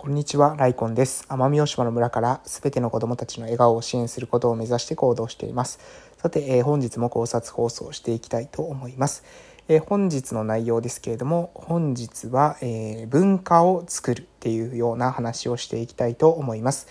こんにちは、ライコンです。奄美大島の村からすべての子供たちの笑顔を支援することを目指して行動しています。さて、えー、本日も考察放送していきたいと思います。えー、本日の内容ですけれども、本日は、えー、文化を作るっていうような話をしていきたいと思います。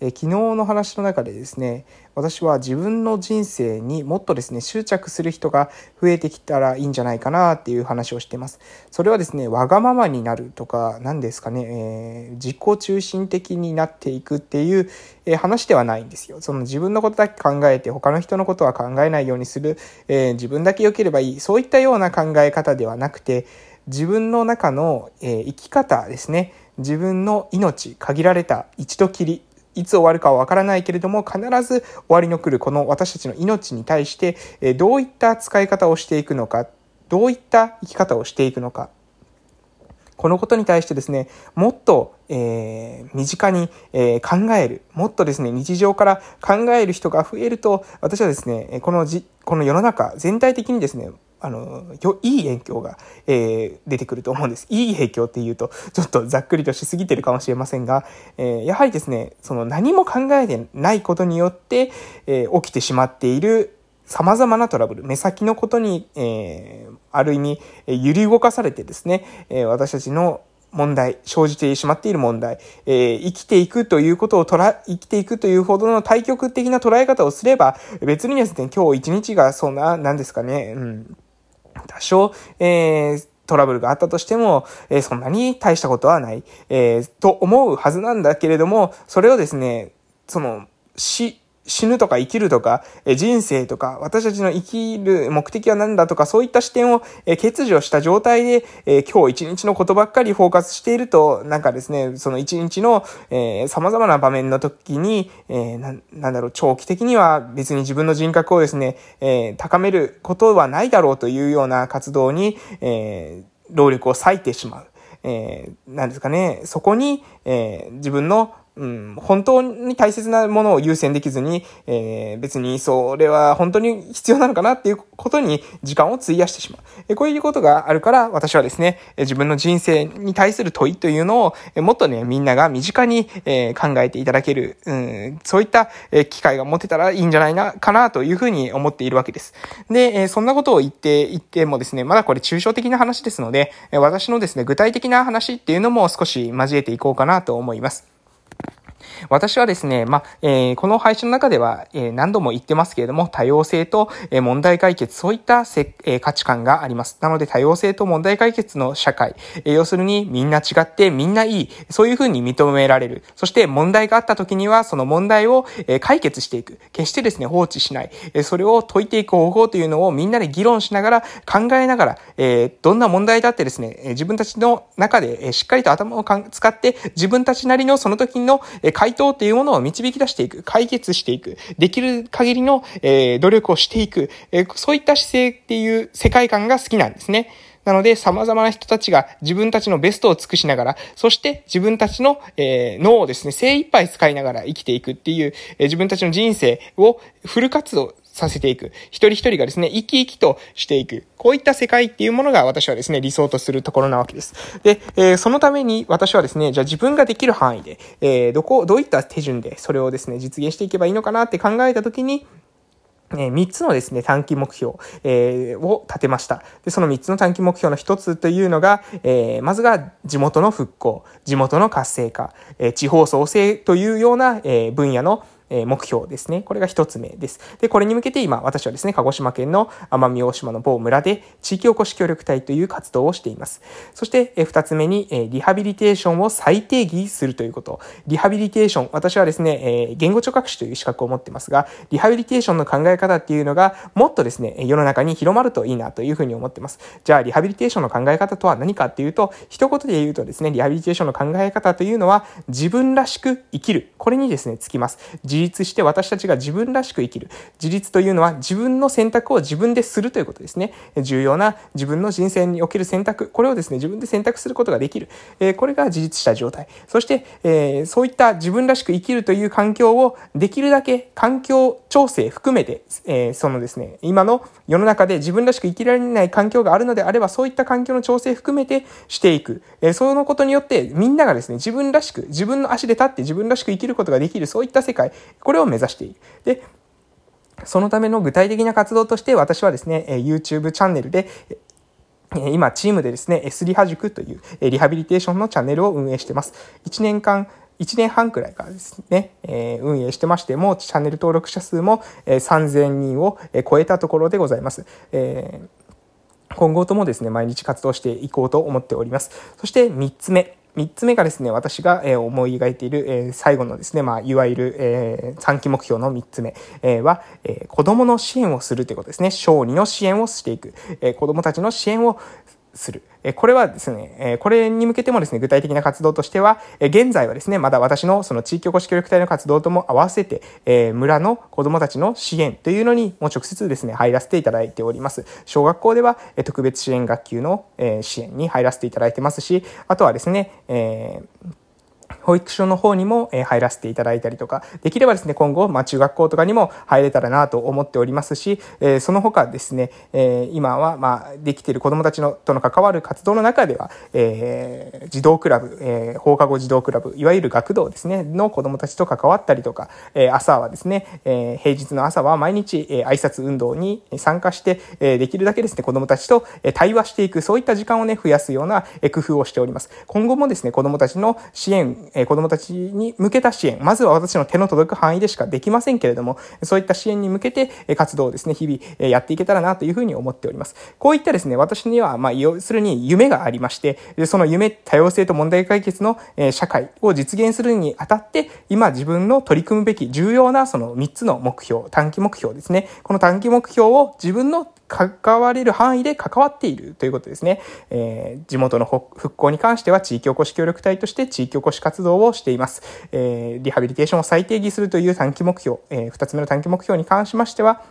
え昨日の話の中でですね私は自分の人生にもっとですね執着する人が増えてきたらいいんじゃないかなっていう話をしています。それはですねわがままになるとか何ですかね、えー、自己中心的になっていくっていう、えー、話ではないんですよ。その自分のことだけ考えて他の人のことは考えないようにする、えー、自分だけ良ければいいそういったような考え方ではなくて自分の中の、え生き方ですね。自分の命限られた一度きりいつ終わるかはわからないけれども、必ず終わりの来るこの私たちの命に対して、えどういった使い方をしていくのか、どういった生き方をしていくのか、このことに対してですね、もっと、えー、身近に、えー、考える、もっとですね、日常から考える人が増えると、私はですね、このじ、この世の中全体的にですね、あの、いい影響が、えー、出てくると思うんです。いい影響っていうと、ちょっとざっくりとしすぎてるかもしれませんが、えー、やはりですね、その何も考えてないことによって、えー、起きてしまっている様々なトラブル、目先のことに、えー、ある意味、揺り動かされてですね、えー、私たちの問題、生じてしまっている問題、えー、生きていくということを捉生きていくというほどの対極的な捉え方をすれば、別にですね、今日一日がそんな、なんですかね、うん、多少、えー、トラブルがあったとしても、えー、そんなに大したことはない、えー、と思うはずなんだけれども、それをですね、その、死、死ぬとか生きるとか、人生とか、私たちの生きる目的は何だとか、そういった視点を欠如した状態で、今日一日のことばっかりフォーカスしていると、なんかですね、その一日の、様々な場面の時に、えな、んだろう、長期的には別に自分の人格をですね、高めることはないだろうというような活動に、労力を割いてしまう。えー、なんですかね、そこに、え、自分のうん、本当に大切なものを優先できずに、えー、別にそれは本当に必要なのかなっていうことに時間を費やしてしまう。えこういうことがあるから私はですね、自分の人生に対する問いというのを、えもっとね、みんなが身近に、え考えていただける、うん、そういった、え機会が持てたらいいんじゃないな、かなというふうに思っているわけです。で、えそんなことを言って言ってもですね、まだこれ抽象的な話ですので、私のですね、具体的な話っていうのも少し交えていこうかなと思います。私はですね、まあ、えー、この配信の中では、えー、何度も言ってますけれども、多様性と、えー、問題解決、そういったせ、えー、価値観があります。なので、多様性と問題解決の社会、えー、要するにみんな違ってみんないい、そういうふうに認められる。そして問題があった時には、その問題を、えー、解決していく。決してですね、放置しない。えー、それを解いていく方法というのをみんなで議論しながら、考えながら、えー、どんな問題だってですね、自分たちの中で、えー、しっかりと頭をか使って、自分たちなりのその時の、え、回答っていうものを導き出していく、解決していく、できる限りの、え、努力をしていく、え、そういった姿勢っていう世界観が好きなんですね。なので、様々な人たちが自分たちのベストを尽くしながら、そして自分たちの、えー、脳をですね、精一杯使いながら生きていくっていう、えー、自分たちの人生をフル活動させていく。一人一人がですね、生き生きとしていく。こういった世界っていうものが私はですね、理想とするところなわけです。で、えー、そのために私はですね、じゃあ自分ができる範囲で、えー、どこ、どういった手順でそれをですね、実現していけばいいのかなって考えたときに、え3つのですね、短期目標、えー、を立てました。で、その3つの短期目標の1つというのが、えー、まずが地元の復興、地元の活性化、えー、地方創生というような、え分野の目標ですね。これが一つ目です。で、これに向けて今、私はですね、鹿児島県の奄美大島の某村で地域おこし協力隊という活動をしています。そして、二つ目に、リハビリテーションを再定義するということ。リハビリテーション、私はですね、言語聴覚士という資格を持ってますが、リハビリテーションの考え方っていうのが、もっとですね、世の中に広まるといいなというふうに思ってます。じゃあ、リハビリテーションの考え方とは何かっていうと、一言で言うとですね、リハビリテーションの考え方というのは、自分らしく生きる。これにですね、つきます。自自立して私たちが自分らしく生きる。自立というのは自分の選択を自分でするということですね。重要な自分の人生における選択、これをですね、自分で選択することができる。えこれが自立した状態。そして、えそういった自分らしく生きるという環境をできるだけ環境調整含めて、えそのですね、今の世の中で自分らしく生きられない環境があるのであれば、そういった環境の調整含めてしていく。えそのことによってみんながですね、自分らしく、自分の足で立って自分らしく生きることができる、そういった世界、これを目指している。で、そのための具体的な活動として私はですね、YouTube チャンネルで、今、チームでですね、S リハ塾というリハビリテーションのチャンネルを運営しています。1年間、1年半くらいからですね、え、運営してましても、チャンネル登録者数も、え、3000人を超えたところでございます。え、今後ともですね、毎日活動していこうと思っております。そして3つ目。3つ目がですね、私が思い描いている最後のですね、まあ、いわゆる3期目標の3つ目は、子供の支援をするということですね。小児の支援をしていく。子供たちの支援をする。これはですね、これに向けてもですね、具体的な活動としては、現在はですね、まだ私のその地域おこし協力隊の活動とも合わせて、村の子供たちの支援というのにもう直接ですね、入らせていただいております。小学校では特別支援学級の支援に入らせていただいてますし、あとはですね、えー保育所の方にも入らせていただいたりとか、できればですね、今後、まあ、中学校とかにも入れたらなと思っておりますし、えその他ですね、え今は、まあ、できている子供たちのとの関わる活動の中では、えー、児童クラブ、えー、放課後児童クラブ、いわゆる学童ですね、の子供たちと関わったりとか、え朝はですね、え平日の朝は毎日、え挨拶運動に参加して、えできるだけですね、子供たちと対話していく、そういった時間をね、増やすような工夫をしております。今後もですね、子供たちの支援、え子供たちに向けた支援、まずは私の手の届く範囲でしかできませんけれども、そういった支援に向けてえ活動をですね、日々やっていけたらなというふうに思っております。こういったですね、私には、まあ、要するに夢がありまして、その夢、多様性と問題解決のえ社会を実現するにあたって、今自分の取り組むべき重要なその3つの目標、短期目標ですね。この短期目標を自分の関われる範囲で関わっているということですね。えー、地元の復興に関しては地域おこし協力隊として地域おこし活動をしています。えー、リハビリテーションを再定義するという短期目標、えー、2つ目の短期目標に関しましては、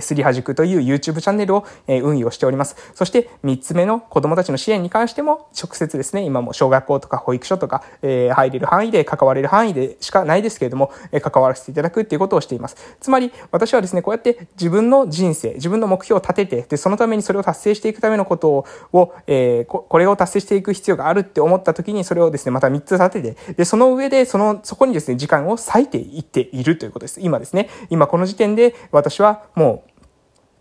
スリハ塾という YouTube チャンネルを運用しております。そして3つ目の子供たちの支援に関しても直接ですね、今も小学校とか保育所とか、え入れる範囲で関われる範囲でしかないですけれども、え関わらせていただくっていうことをしています。つまり私はですね、こうやって自分の人生、自分の目標を立てて、で、そのためにそれを達成していくためのことを、えー、これを達成していく必要があるって思った時にそれをですね、また3つ立てて、で、その上でその、そこにですね、時間を割いていっているということです。今ですね、今この時点で私はもう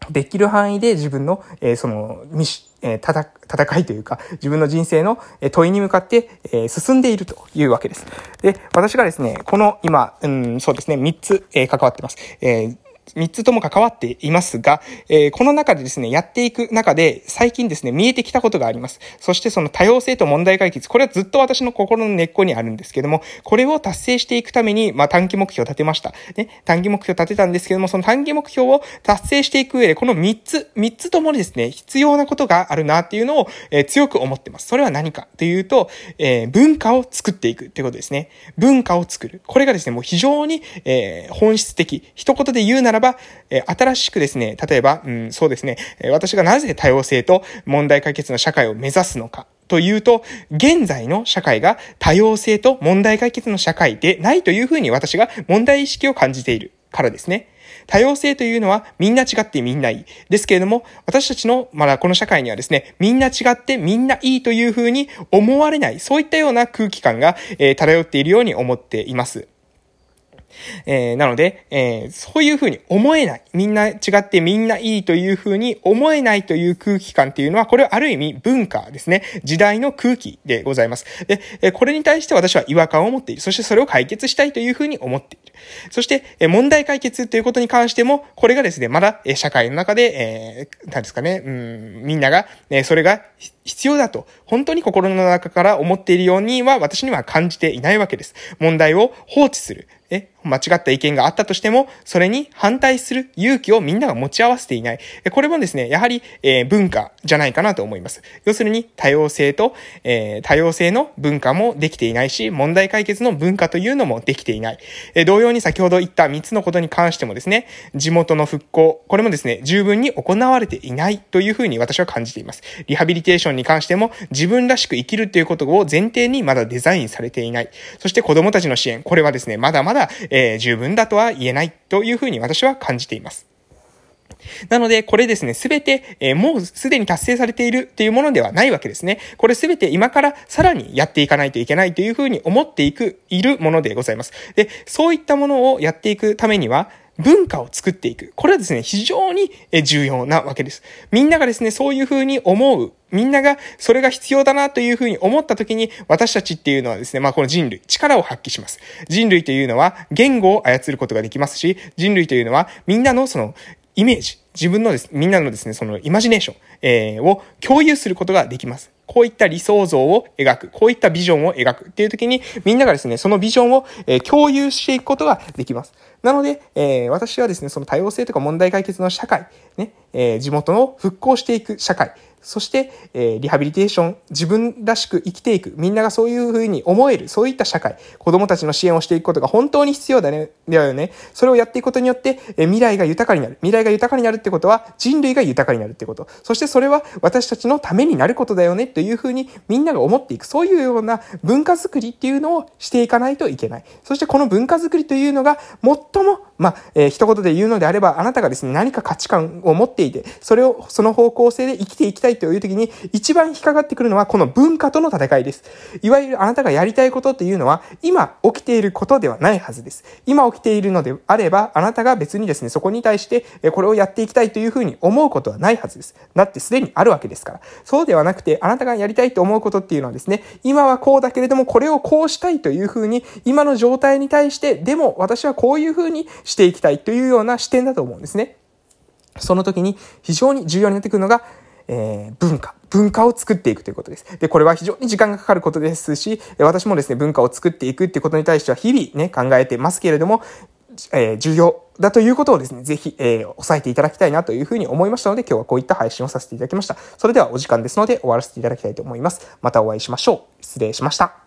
できる範囲で自分の、えー、その、みし、えー、た戦いというか、自分の人生の問いに向かって、えー、進んでいるというわけです。で、私がですね、この今、うん、そうですね、3つ、え、関わってます。え3つとも関わっていますが、えー、この中でですね、やっていく中で、最近ですね、見えてきたことがあります。そしてその多様性と問題解決、これはずっと私の心の根っこにあるんですけども、これを達成していくために、まあ、短期目標を立てました。ね、短期目標を立てたんですけども、その短期目標を達成していく上で、この3つ、3つともにですね、必要なことがあるなっていうのを、えー、強く思ってます。それは何かというと、えー、文化を作っていくってことですね。文化を作る。これがですね、もう非常に、え、本質的。一言で言うならば、え新しくですね、例えば、うん、そうですね、私がなぜ多様性と問題解決の社会を目指すのか。というと、現在の社会が多様性と問題解決の社会でないというふうに私が問題意識を感じているからですね。多様性というのはみんな違ってみんないい。ですけれども、私たちの、まだこの社会にはですね、みんな違ってみんないいというふうに思われない、そういったような空気感が、えー、漂っているように思っています。えー、なので、えー、そういうふうに思えない。みんな違ってみんないいというふうに思えないという空気感っていうのは、これはある意味文化ですね。時代の空気でございます。で、えこれに対して私は違和感を持っている。そしてそれを解決したいというふうに思っている。そして、え問題解決ということに関しても、これがですね、まだ、え社会の中で、えー、何ですかね、うん、みんなが、えそれが必要だと、本当に心の中から思っているようには、私には感じていないわけです。問題を放置する。え、間違った意見があったとしても、それに反対する勇気をみんなが持ち合わせていない。これもですね、やはり、えー、文化じゃないかなと思います。要するに、多様性と、えー、多様性の文化もできていないし、問題解決の文化というのもできていない。えー、同様に先ほど言った3つのことに関してもですね、地元の復興、これもですね、十分に行われていないというふうに私は感じています。リハビリテーションに関しても、自分らしく生きるということを前提にまだデザインされていない。そして子供たちの支援、これはですね、まだまだ、えー、十分だとは言えないというふうに私は感じています。なので、これですね、すべて、えー、もうすでに達成されているというものではないわけですね。これすべて今からさらにやっていかないといけないというふうに思っていく、いるものでございます。で、そういったものをやっていくためには、文化を作っていく。これはですね、非常に重要なわけです。みんながですね、そういうふうに思う。みんながそれが必要だなというふうに思った時に、私たちっていうのはですね、まあこの人類、力を発揮します。人類というのは言語を操ることができますし、人類というのはみんなのそのイメージ、自分のです、みんなのですね、そのイマジネーション、えー、を共有することができます。こういった理想像を描く、こういったビジョンを描くっていう時に、みんながですね、そのビジョンを、えー、共有していくことができます。なので、えー、私はですね、その多様性とか問題解決の社会、ね、えー、地元の復興していく社会、そして、えー、リハビリテーション、自分らしく生きていく、みんながそういうふうに思える、そういった社会、子供たちの支援をしていくことが本当に必要だね、だよね。それをやっていくことによって、えー、未来が豊かになる。未来が豊かになるってことは、人類が豊かになるってこと。そしてそれは私たちのためになることだよね、というふうにみんなが思っていく。そういうような文化づくりっていうのをしていかないといけない。そしてこの文化づくりというのが、最も、まあ、えー、一言で言うのであれば、あなたがですね、何か価値観を持っていて、それを、その方向性で生きていきたいという時に、一番引っかかってくるのはこの文化との戦いです。いわゆるあなたがやりたいことっていうのは、今起きていることではないはずです。今起きているのであれば、あなたが別にですね、そこに対して、これをやっていきたいというふうに思うことはないはずです。だってすでにあるわけですから。そうではなくて、あなたがやりたいと思うことっていうのはですね、今はこうだけれども、これをこうしたいというふうに、今の状態に対して、でも私はこういうふうにしていきたいというような視点だと思うんですね。その時に非常に重要になってくるのが、えー、文化。文化を作っていくということです。で、これは非常に時間がかかることですし、私もですね、文化を作っていくっていうことに対しては日々ね、考えてますけれども、えー、重要だということをですね、ぜひ、えー、押さえていただきたいなというふうに思いましたので、今日はこういった配信をさせていただきました。それではお時間ですので終わらせていただきたいと思います。またお会いしましょう。失礼しました。